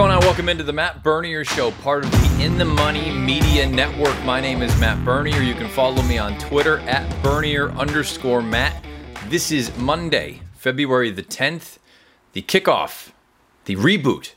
going on? Welcome into the Matt Bernier Show, part of the In the Money Media Network. My name is Matt Bernier. You can follow me on Twitter at Bernier underscore Matt. This is Monday, February the 10th, the kickoff, the reboot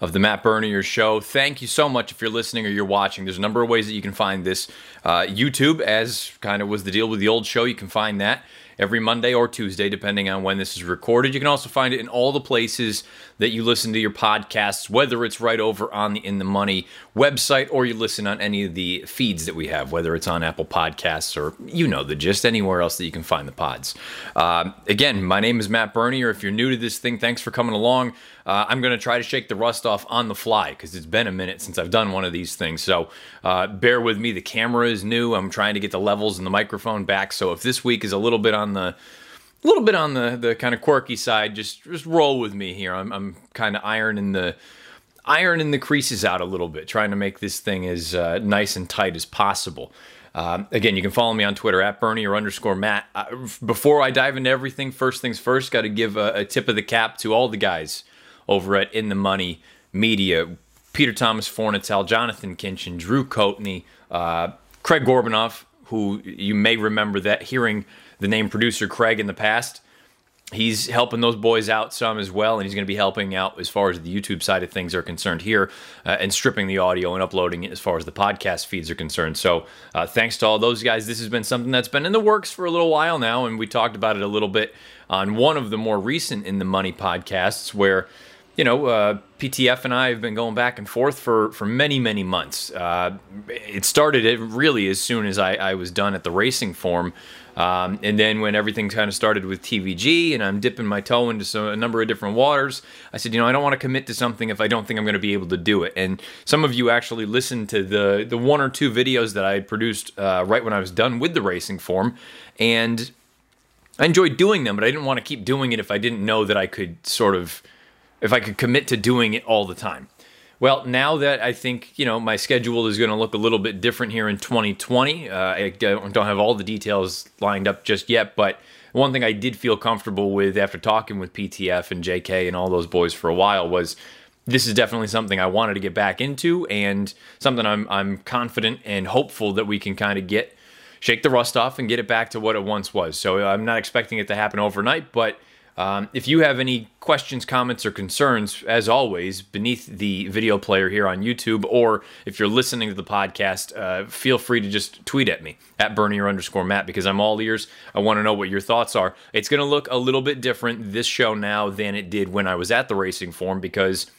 of the Matt Bernier Show. Thank you so much if you're listening or you're watching. There's a number of ways that you can find this. Uh, YouTube, as kind of was the deal with the old show, you can find that every Monday or Tuesday, depending on when this is recorded. You can also find it in all the places that you listen to your podcasts, whether it's right over on the In the Money website or you listen on any of the feeds that we have, whether it's on Apple Podcasts or you know the gist, anywhere else that you can find the pods. Uh, again, my name is Matt Bernier If you're new to this thing, thanks for coming along. Uh, I'm going to try to shake the rust off on the fly because it's been a minute since I've done one of these things. So uh, bear with me. The camera is new. I'm trying to get the levels and the microphone back. So if this week is a little bit on the a little bit on the the kind of quirky side, just just roll with me here. I'm I'm kind of ironing the ironing the creases out a little bit, trying to make this thing as uh, nice and tight as possible. Um, again, you can follow me on Twitter at Bernier underscore Matt. Uh, before I dive into everything, first things first, got to give a, a tip of the cap to all the guys over at In the Money Media. Peter Thomas Fornatale, Jonathan Kinchen, Drew Coatney, uh, Craig Gorbanoff, who you may remember that hearing the name producer Craig in the past. He's helping those boys out some as well, and he's going to be helping out as far as the YouTube side of things are concerned here, uh, and stripping the audio and uploading it as far as the podcast feeds are concerned. So, uh, thanks to all those guys. This has been something that's been in the works for a little while now, and we talked about it a little bit on one of the more recent In the Money podcasts, where you know, uh, PTF and I have been going back and forth for, for many, many months. Uh, it started it really as soon as I, I was done at the racing form. Um, and then when everything kind of started with TVG and I'm dipping my toe into some, a number of different waters, I said, you know, I don't want to commit to something if I don't think I'm going to be able to do it. And some of you actually listened to the, the one or two videos that I produced uh, right when I was done with the racing form. And I enjoyed doing them, but I didn't want to keep doing it if I didn't know that I could sort of – if I could commit to doing it all the time. Well, now that I think you know my schedule is going to look a little bit different here in 2020, uh, I don't have all the details lined up just yet, but one thing I did feel comfortable with after talking with PTF and JK and all those boys for a while was this is definitely something I wanted to get back into and something I'm I'm confident and hopeful that we can kind of get shake the rust off and get it back to what it once was. So I'm not expecting it to happen overnight, but um, if you have any questions, comments, or concerns, as always, beneath the video player here on YouTube, or if you're listening to the podcast, uh, feel free to just tweet at me at Bernier underscore Matt because I'm all ears. I want to know what your thoughts are. It's going to look a little bit different this show now than it did when I was at the racing form because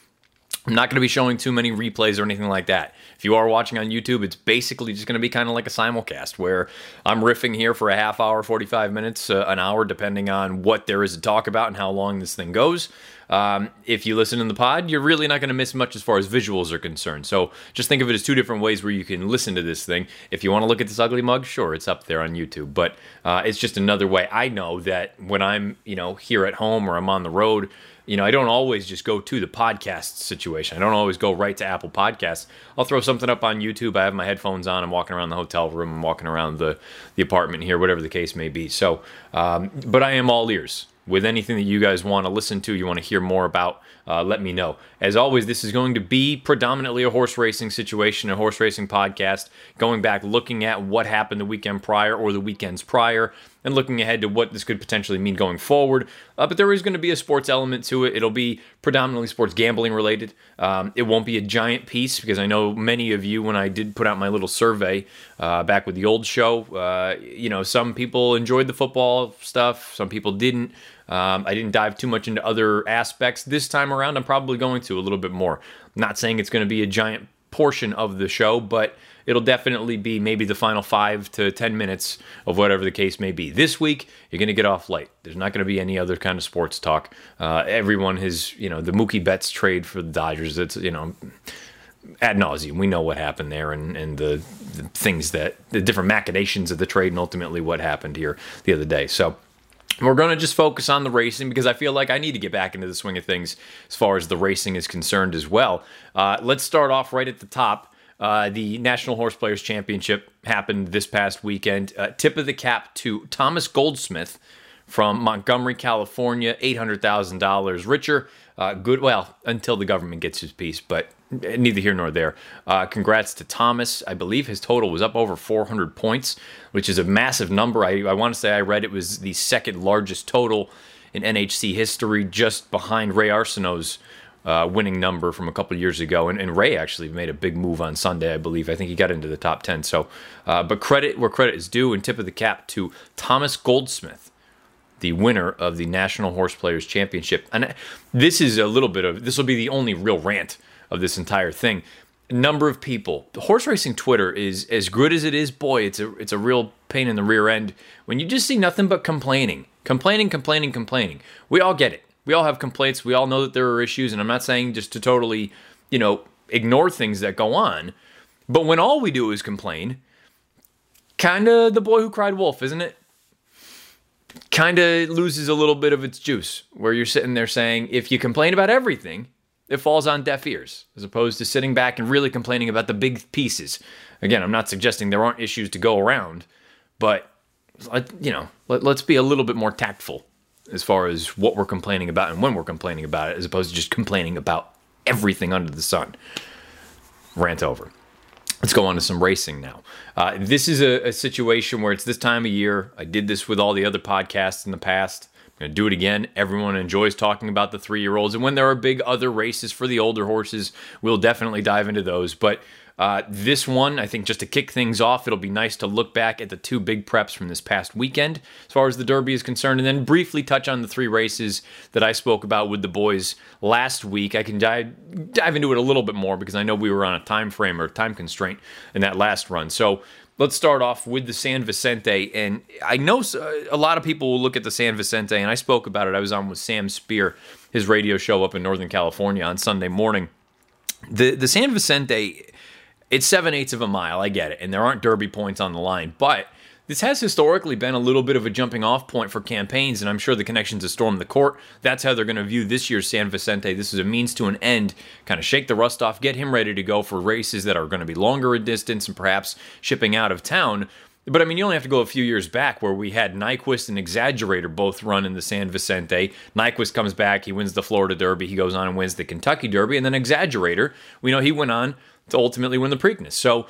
I'm not going to be showing too many replays or anything like that. If you are watching on YouTube, it's basically just going to be kind of like a simulcast where I'm riffing here for a half hour, 45 minutes, uh, an hour, depending on what there is to talk about and how long this thing goes. Um, if you listen in the pod, you're really not going to miss much as far as visuals are concerned. So just think of it as two different ways where you can listen to this thing. If you want to look at this ugly mug, sure, it's up there on YouTube, but uh, it's just another way. I know that when I'm, you know, here at home or I'm on the road, you know, I don't always just go to the podcast situation. I don't always go right to Apple Podcasts. I'll throw something up on YouTube. I have my headphones on. I'm walking around the hotel room. I'm walking around the, the apartment here, whatever the case may be. So, um, but I am all ears with anything that you guys want to listen to, you want to hear more about, uh, let me know. As always, this is going to be predominantly a horse racing situation, a horse racing podcast, going back, looking at what happened the weekend prior or the weekends prior, and looking ahead to what this could potentially mean going forward. Uh, but there is going to be a sports element to it. It'll be predominantly sports gambling related. Um, it won't be a giant piece because I know many of you, when I did put out my little survey uh, back with the old show, uh, you know, some people enjoyed the football stuff, some people didn't. Um, I didn't dive too much into other aspects this time around. I'm probably going to a little bit more. I'm not saying it's going to be a giant portion of the show, but it'll definitely be maybe the final five to 10 minutes of whatever the case may be. This week, you're going to get off light. There's not going to be any other kind of sports talk. Uh, everyone has, you know, the Mookie Betts trade for the Dodgers. It's, you know, ad nauseum. We know what happened there and, and the, the things that, the different machinations of the trade and ultimately what happened here the other day. So, we're going to just focus on the racing because I feel like I need to get back into the swing of things as far as the racing is concerned as well. Uh, let's start off right at the top uh, the National Horse Players Championship happened this past weekend. Uh, tip of the cap to Thomas Goldsmith from Montgomery, California, $800,000 richer. Uh, good, well, until the government gets his piece, but neither here nor there. Uh, congrats to Thomas. I believe his total was up over 400 points, which is a massive number. I, I want to say I read it was the second largest total in NHC history, just behind Ray Arsenault's uh, winning number from a couple years ago. And, and, Ray actually made a big move on Sunday, I believe. I think he got into the top 10. So, uh, but credit where credit is due, and tip of the cap to Thomas Goldsmith, the winner of the National Horse Players Championship. And this is a little bit of this will be the only real rant of this entire thing. Number of people, horse racing Twitter is as good as it is. Boy, it's a it's a real pain in the rear end when you just see nothing but complaining, complaining, complaining, complaining. We all get it we all have complaints. We all know that there are issues, and I'm not saying just to totally, you know, ignore things that go on. But when all we do is complain, kind of the boy who cried wolf, isn't it? Kind of loses a little bit of its juice where you're sitting there saying, if you complain about everything, it falls on deaf ears, as opposed to sitting back and really complaining about the big pieces. Again, I'm not suggesting there aren't issues to go around, but you know, let, us be a little bit more tactful as far as what we're complaining about and when we're complaining about it, as opposed to just complaining about everything under the sun. Rant over. Let's go on to some racing now. Uh, this is a, a, situation where it's this time of year. I did this with all the other podcasts in the past. To do it again. Everyone enjoys talking about the three year olds. And when there are big other races for the older horses, we'll definitely dive into those. But uh, this one, I think, just to kick things off, it'll be nice to look back at the two big preps from this past weekend as far as the Derby is concerned, and then briefly touch on the three races that I spoke about with the boys last week. I can dive, dive into it a little bit more because I know we were on a time frame or time constraint in that last run. So let's start off with the San Vicente. And I know uh, a lot of people will look at the San Vicente, and I spoke about it. I was on with Sam Spear, his radio show up in Northern California on Sunday morning. The the San Vicente it's seven eighths of a mile. I get it. And there aren't derby points on the line. But this has historically been a little bit of a jumping off point for campaigns, and I'm sure the connections to Storm the Court, that's how they're going to view this year's San Vicente. This is a means to an end, kind of shake the rust off, get him ready to go for races that are going to be longer in distance and perhaps shipping out of town. But I mean, you only have to go a few years back where we had Nyquist and Exaggerator both run in the San Vicente. Nyquist comes back, he wins the Florida Derby, he goes on and wins the Kentucky Derby, and then Exaggerator, we know he went on to ultimately win the Preakness. So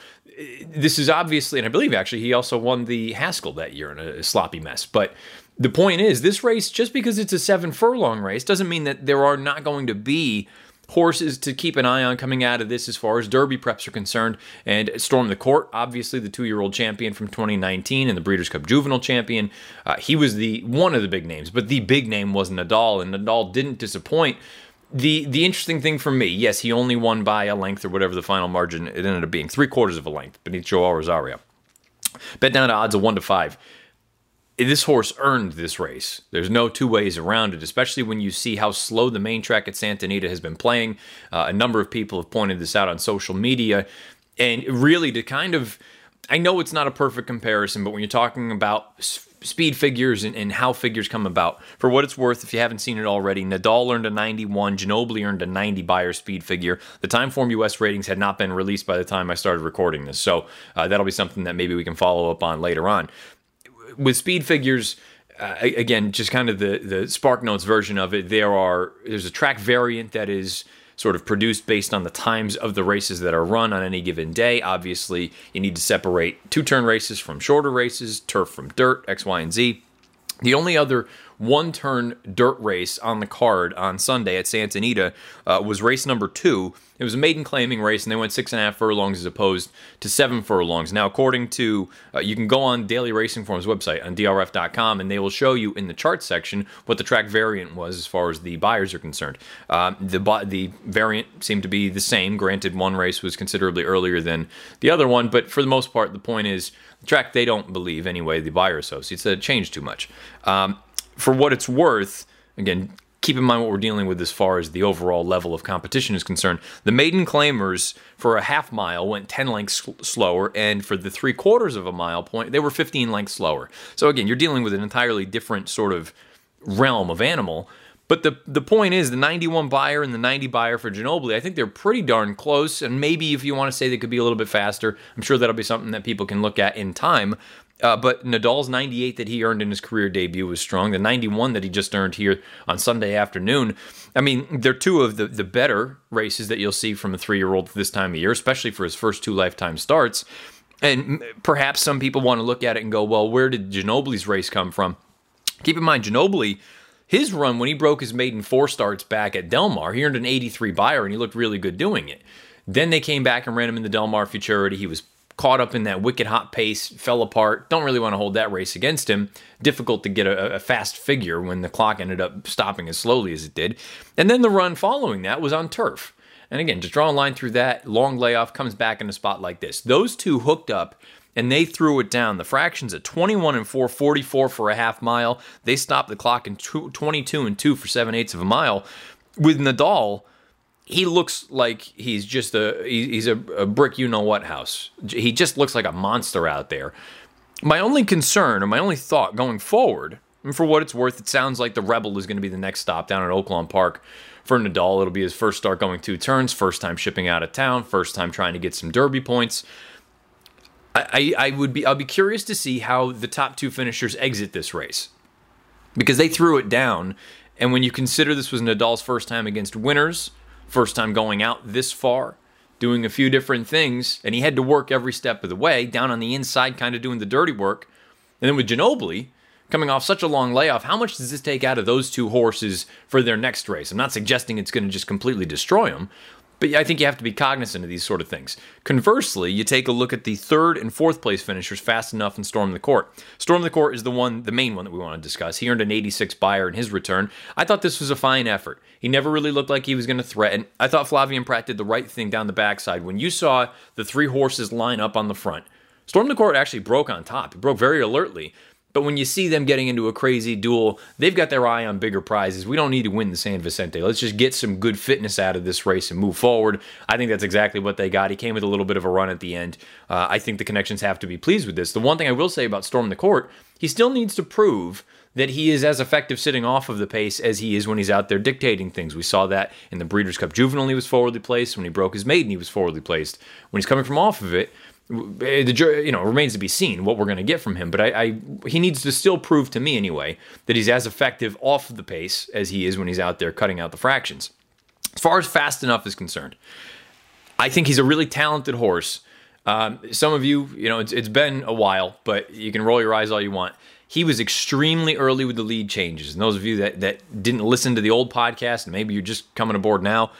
this is obviously, and I believe actually he also won the Haskell that year in a sloppy mess. But the point is, this race, just because it's a seven furlong race, doesn't mean that there are not going to be horses to keep an eye on coming out of this as far as Derby preps are concerned. And Storm the Court, obviously the two-year-old champion from 2019 and the Breeders' Cup Juvenile champion. Uh, he was the one of the big names, but the big name was Nadal, and Nadal didn't disappoint the the interesting thing for me, yes, he only won by a length or whatever the final margin it ended up being, three quarters of a length beneath Joel Rosario. Bet down to odds of one to five. This horse earned this race. There's no two ways around it, especially when you see how slow the main track at Santa Anita has been playing. Uh, a number of people have pointed this out on social media. And really, to kind of, I know it's not a perfect comparison, but when you're talking about speed figures and, and, how figures come about. For what it's worth, if you haven't seen it already, Nadal earned a 91, Ginobili earned a 90 Beyer speed figure. The Timeform US ratings had not been released by the time I started recording this, so uh, that'll be something that maybe we can follow up on later on. With speed figures, uh, again, just kind of the the Spark Notes version of it. There are there's a track variant that is sort of produced based on the times of the races that are run on any given day. Obviously, you need to separate two turn races from shorter races, turf from dirt, X, Y, and Z. The only other one turn dirt race on the card on Sunday at Santa Anita uh, was race number two. It was a maiden claiming race, and they went six and a half furlongs as opposed to seven furlongs. Now, according to, uh, you can go on Daily Racing Form's website on drf.com, and they will show you in the chart section what the track variant was as far as the Beyers are concerned. Uh, the the variant seemed to be the same. Granted, one race was considerably earlier than the other one, but for the most part, the point is the track they don't believe anyway. The Beyer Associates that it changed too much. Um, for what it's worth, again, keep in mind what we're dealing with as far as the overall level of competition is concerned. The maiden claimers for a half mile went 10 lengths slower, and for the three quarters of a mile point, they were 15 lengths slower. So again, you're dealing with an entirely different sort of realm of animal. But the the point is the 91 Beyer and the 90 Beyer for Ginobili, I think they're pretty darn close. And maybe if you want to say they could be a little bit faster, I'm sure that'll be something that people can look at in time. Uh, but Nadal's 98 that he earned in his career debut was strong. The 91 that he just earned here on Sunday afternoon. I mean, they're two of the, the better races that you'll see from a three year old this time of year, especially for his first two lifetime starts. And perhaps some people want to look at it and go, well, where did Ginobili's race come from? Keep in mind, Ginobili, his run when he broke his maiden four starts back at Del Mar, he earned an 83 Beyer and he looked really good doing it. Then they came back and ran him in the Del Mar Futurity. He was caught up in that wicked hot pace, fell apart. Don't really want to hold that race against him. Difficult to get a, a, fast figure when the clock ended up stopping as slowly as it did. And then the run following that was on turf. And again, just draw a line through that, long layoff, comes back in a spot like this. Those two hooked up and they threw it down. The fractions at 21 and 4, 44 for a half mile. They stopped the clock in 22 and 2 for 7 eighths of a mile. With Nadal, he looks like he's just a he's a, a brick you know what house. He just looks like a monster out there. My only concern or my only thought going forward, and for what it's worth, it sounds like the Rebel is going to be the next stop down at Oaklawn Park for Nadal. It'll be his first start going two turns, first time shipping out of town, first time trying to get some Derby points. I, I, I would be I'll be curious to see how the top two finishers exit this race because they threw it down. And when you consider this was Nadal's first time against winners, first time going out this far, doing a few different things, and he had to work every step of the way, down on the inside, kind of doing the dirty work. And then with Ginobili, coming off such a long layoff, how much does this take out of those two horses for their next race? I'm not suggesting it's going to just completely destroy them, but I think you have to be cognizant of these sort of things. Conversely, you take a look at the third and fourth place finishers fast enough and storm the court. Storm the court is the one, the main one that we want to discuss. He earned an 86 Beyer in his return. I thought this was a fine effort. He never really looked like he was going to threaten. I thought Flavien Prat did the right thing down the backside. When you saw the three horses line up on the front, Storm the Court actually broke on top. He broke very alertly, but when you see them getting into a crazy duel, they've got their eye on bigger prizes. We don't need to win the San Vicente. Let's just get some good fitness out of this race and move forward. I think that's exactly what they got. He came with a little bit of a run at the end. Uh, I think the connections have to be pleased with this. The one thing I will say about Storm the Court, he still needs to prove that he is as effective sitting off of the pace as he is when he's out there dictating things. We saw that in the Breeders' Cup Juvenile, he was forwardly placed. When he broke his maiden, he was forwardly placed. When he's coming from off of it, the you know remains to be seen what we're going to get from him. But I, I, he needs to still prove to me anyway that he's as effective off the pace as he is when he's out there cutting out the fractions. As far as fast enough is concerned, I think he's a really talented horse. Um, some of you, you know, it's, it's been a while, but you can roll your eyes all you want. He was extremely early with the lead changes. And those of you that, that didn't listen to the old podcast, and maybe you're just coming aboard now,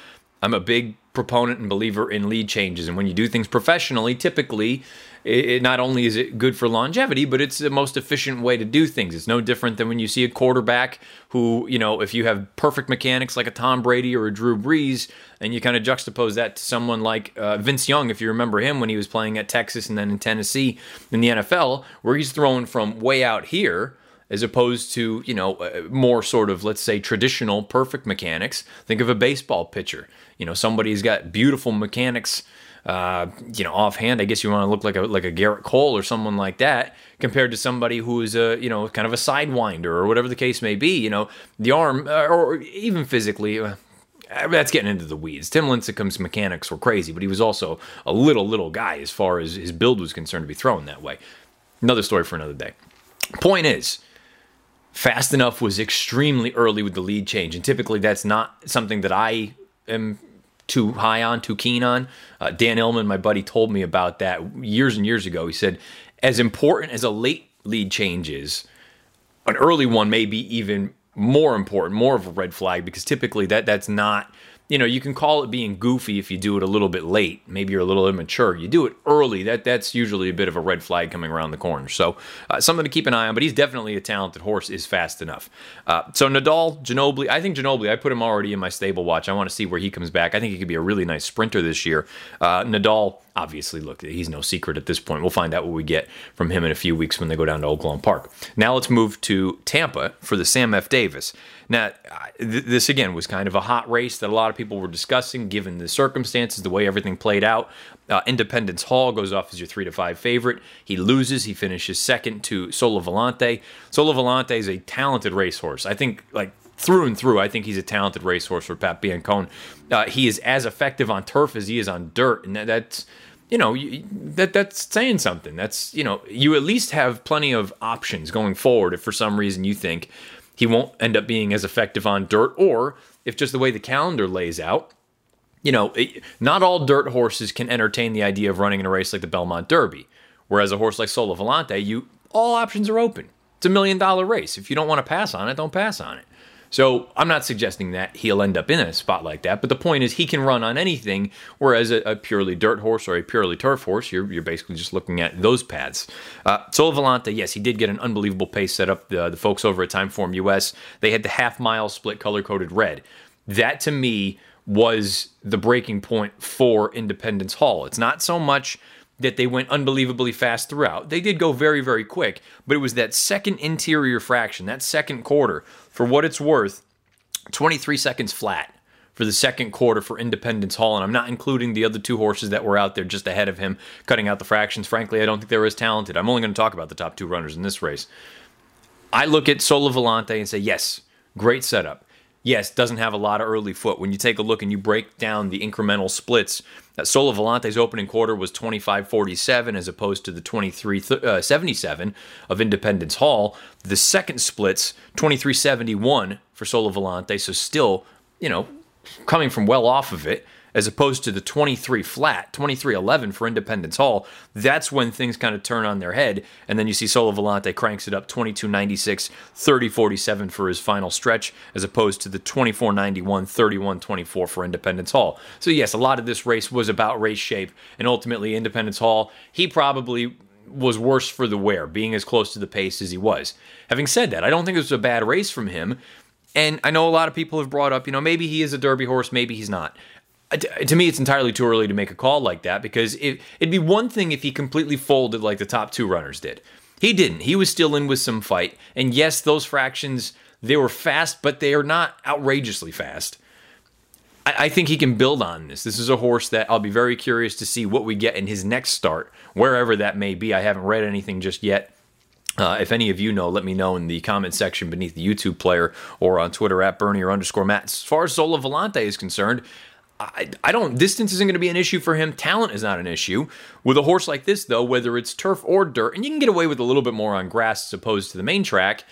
I'm a big proponent and believer in lead changes. And when you do things professionally, typically, it, not only is it good for longevity, but it's the most efficient way to do things. It's no different than when you see a quarterback who, you know, if you have perfect mechanics like a Tom Brady or a Drew Brees, and you kind of juxtapose that to someone like uh, Vince Young, if you remember him when he was playing at Texas and then in Tennessee in the NFL, where he's throwing from way out here as opposed to you know uh, more sort of let's say traditional perfect mechanics think of a baseball pitcher you know somebody's got beautiful mechanics uh, you know offhand i guess you want to look like a like a Gerrit Cole or someone like that compared to somebody who is a you know kind of a sidewinder or whatever the case may be you know the arm uh, or even physically uh, that's getting into the weeds. Tim Lincecum's mechanics were crazy, but he was also a little, little guy as far as his build was concerned to be thrown that way. Another story for another day. Point is, Fast Enough was extremely early with the lead change, and typically that's not something that I am too high on, too keen on. Uh, Dan Illman, my buddy, told me about that years and years ago. He said, as important as a late lead change is, an early one may be even more important, more of a red flag because typically that that's not you know, you can call it being goofy if you do it a little bit late. Maybe you're a little immature. You do it early. That that's usually a bit of a red flag coming around the corner. So uh, something to keep an eye on. But he's definitely a talented horse. Is fast enough. Uh, so Nadal, Ginobili. I think Ginobili. I put him already in my stable watch. I want to see where he comes back. I think he could be a really nice sprinter this year. Uh, Nadal obviously, look, he's no secret at this point. We'll find out what we get from him in a few weeks when they go down to Oaklawn Park. Now let's move to Tampa for the Sam F. Davis. Now, th- this again was kind of a hot race that a lot of people were discussing given the circumstances, the way everything played out. Uh, Independence Hall goes off as your three to five favorite. He loses. He finishes second to Solo Volante. Solo Volante is a talented racehorse. I think like through and through. I think he's a talented racehorse for Pat Biancone. Uh, he is as effective on turf as he is on dirt, and that, that's you know that that's saying something. That's you know you at least have plenty of options going forward if for some reason you think he won't end up being as effective on dirt, or if just the way the calendar lays out. You know, it, not all dirt horses can entertain the idea of running in a race like the Belmont Derby. Whereas a horse like Solo Volante, you all options are open. It's a million dollar race. If you don't want to pass on it, don't pass on it. So I'm not suggesting that he'll end up in a spot like that, but the point is he can run on anything, whereas a, a purely dirt horse or a purely turf horse, you're, you're basically just looking at those paths. Uh, Volante, yes, he did get an unbelievable pace set up. The, the folks over at Timeform US, they had the half mile split color coded red. That to me was the breaking point for Independence Hall. It's not so much that they went unbelievably fast throughout. They did go very, very quick, but it was that second interior fraction, that second quarter, for what it's worth, 23 seconds flat for the second quarter for Independence Hall. And I'm not including the other two horses that were out there just ahead of him, cutting out the fractions. Frankly, I don't think they were as talented. I'm only going to talk about the top two runners in this race. I look at Solo Volante and say, yes, great setup yes, doesn't have a lot of early foot. When you take a look and you break down the incremental splits, that Solo Volante's opening quarter was 25.47 as opposed to the 23.77 uh, of Independence Hall. The second splits 23.71 for Solo Volante, so still, you know, coming from well off of it as opposed to the 23 flat, 23-11 for Independence Hall, that's when things kind of turn on their head. And then you see Solo Volante cranks it up 22-96, 30-47 for his final stretch, as opposed to the 24-91, 31-24 for Independence Hall. So yes, a lot of this race was about race shape, and ultimately Independence Hall, he probably was worse for the wear, being as close to the pace as he was. Having said that, I don't think it was a bad race from him. And I know a lot of people have brought up, you know, maybe he is a Derby horse, maybe he's not to me, it's entirely too early to make a call like that because it, it'd be one thing if he completely folded like the top two runners did. He didn't. He was still in with some fight. And yes, those fractions, they were fast, but they are not outrageously fast. I, I think he can build on this. This is a horse that I'll be very curious to see what we get in his next start, wherever that may be. I haven't read anything just yet. Uh, if any of you know, let me know in the comment section beneath the YouTube player or on Twitter at Bernier underscore Matt. As far as Solo Volante is concerned, I, I don't distance isn't going to be an issue for him. Talent is not an issue. With a horse like this though whether it's turf or dirt and you can get away with a little bit more on grass as opposed to the main track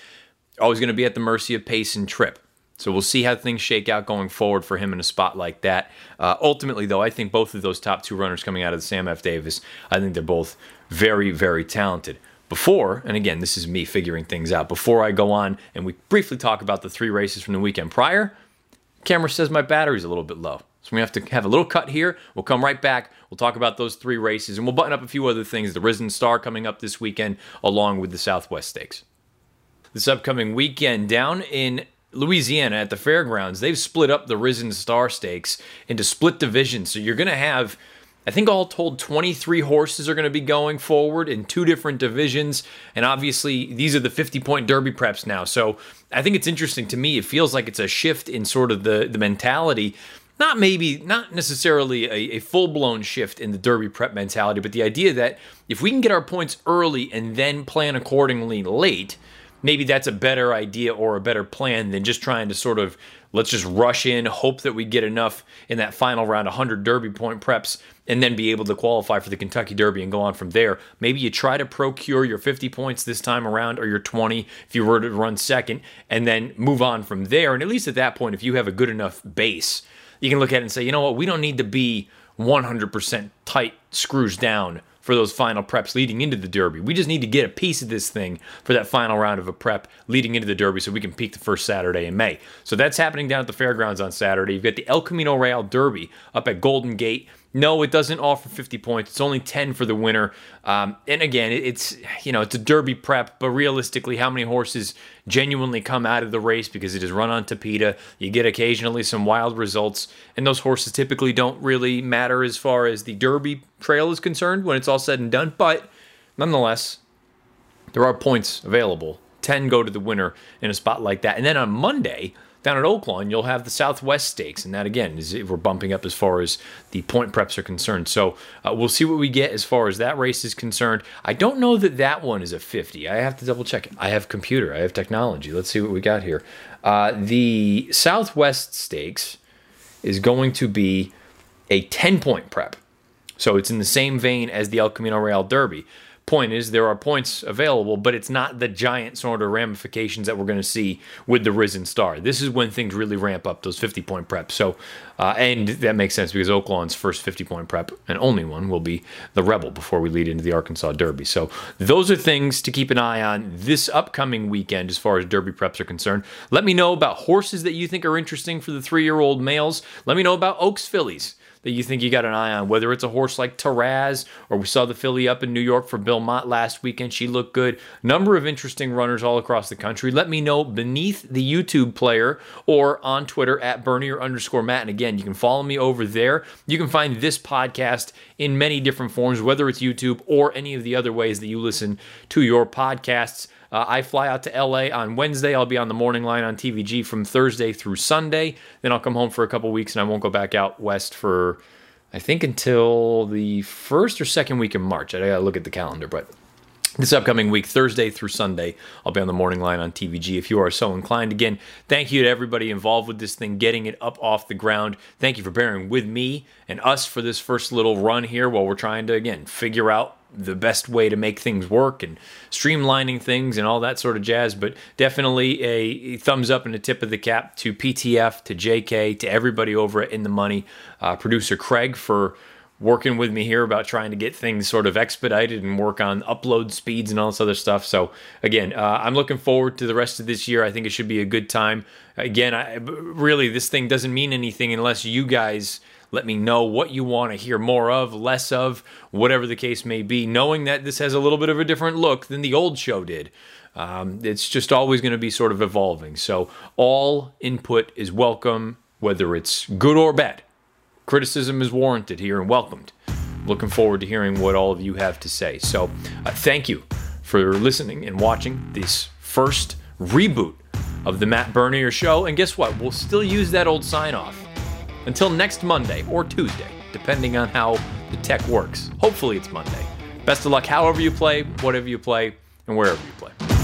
always going to be at the mercy of pace and trip. So we'll see how things shake out going forward for him in a spot like that. Uh, ultimately though i think both of those top two runners coming out of the sam f. Davis i think they're both very very talented. Before, and again, this is me figuring things out, before I go on and we briefly talk about the three races from the weekend prior, camera says my battery's a little bit low. So we have to have a little cut here. We'll come right back. We'll talk about those three races and we'll button up a few other things. The Risen Star coming up this weekend, along with the Southwest Stakes. This upcoming weekend down in Louisiana at the fairgrounds, they've split up the Risen Star Stakes into split divisions. So you're going to have, I think all told, 23 horses are going to be going forward in two different divisions. And obviously, these are the 50 point Derby preps now. So I think it's interesting to me. It feels like it's a shift in sort of the, the mentality not maybe not necessarily a, a full-blown shift in the derby prep mentality but the idea that if we can get our points early and then plan accordingly late maybe that's a better idea or a better plan than just trying to sort of let's just rush in hope that we get enough in that final round 100 derby point preps and then be able to qualify for the kentucky derby and go on from there. Maybe you try to procure your 50 points this time around or your 20 if you were to run second and then move on from there. And at least at that point if you have a good enough base you can look at it and say, you know what, we don't need to be 100% tight screws down for those final preps leading into the Derby. We just need to get a piece of this thing for that final round of a prep leading into the Derby so we can peak the first Saturday in May. So that's happening down at the fairgrounds on Saturday. You've got the El Camino Real Derby up at Golden Gate. No, it doesn't offer 50 points. It's only 10 for the winner. Um, and again, it's you know it's a Derby prep, but realistically, how many horses genuinely come out of the race because it is run on Tapeta? You get occasionally some wild results, and those horses typically don't really matter as far as the Derby trail is concerned when it's all said and done. But nonetheless, there are points available. 10 go to the winner in a spot like that. And then on Monday, down at Oaklawn, you'll have the Southwest Stakes, and that again is if we're bumping up as far as the point preps are concerned. So uh, we'll see what we get as far as that race is concerned. I don't know that that one is a 50. I have to double check. I have computer. I have technology. Let's see what we got here. Uh, the Southwest Stakes is going to be a 10 point prep. So it's in the same vein as the El Camino Real Derby point is there are points available, but it's not the giant sort of ramifications that we're going to see with the Risen Star. This is when things really ramp up those 50 point preps. So, uh, and that makes sense because Oaklawn's first 50 point prep and only one will be the Rebel before we lead into the Arkansas Derby. So, those are things to keep an eye on this upcoming weekend as far as Derby preps are concerned. Let me know about horses that you think are interesting for the three year old males. Let me know about Oaks fillies that you think you got an eye on, whether it's a horse like Taraz or we saw the filly up in New York for Bill Mott last weekend. She looked good. Number of interesting runners all across the country. Let me know beneath the YouTube player or on Twitter at Bernier underscore Matt. And again, you can follow me over there. You can find this podcast in many different forms, whether it's YouTube or any of the other ways that you listen to your podcasts. Uh, I fly out to LA on Wednesday. I'll be on the morning line on TVG from Thursday through Sunday. Then I'll come home for a couple weeks and I won't go back out west for, I think, until the first or second week in March. I gotta look at the calendar, but this upcoming week, Thursday through Sunday, I'll be on the morning line on TVG if you are so inclined. Again, thank you to everybody involved with this thing, getting it up off the ground. Thank you for bearing with me and us for this first little run here while we're trying to, again, figure out the best way to make things work and streamlining things and all that sort of jazz. But definitely a thumbs up and a tip of the cap to PTF, to JK, to everybody over at In the Money, uh, producer Craig for working with me here about trying to get things sort of expedited and work on upload speeds and all this other stuff. So again, uh, I'm looking forward to the rest of this year. I think it should be a good time. Again, I, really, this thing doesn't mean anything unless you guys let me know what you want to hear more of, less of, whatever the case may be, knowing that this has a little bit of a different look than the old show did. Um, it's just always going to be sort of evolving. So all input is welcome, whether it's good or bad. Criticism is warranted here and welcomed. Looking forward to hearing what all of you have to say. So uh, thank you for listening and watching this first reboot of the Matt Bernier Show. And guess what? We'll still use that old sign off. Until next Monday or Tuesday, depending on how the tech works. Hopefully, it's Monday. Best of luck, however you play, whatever you play, and wherever you play.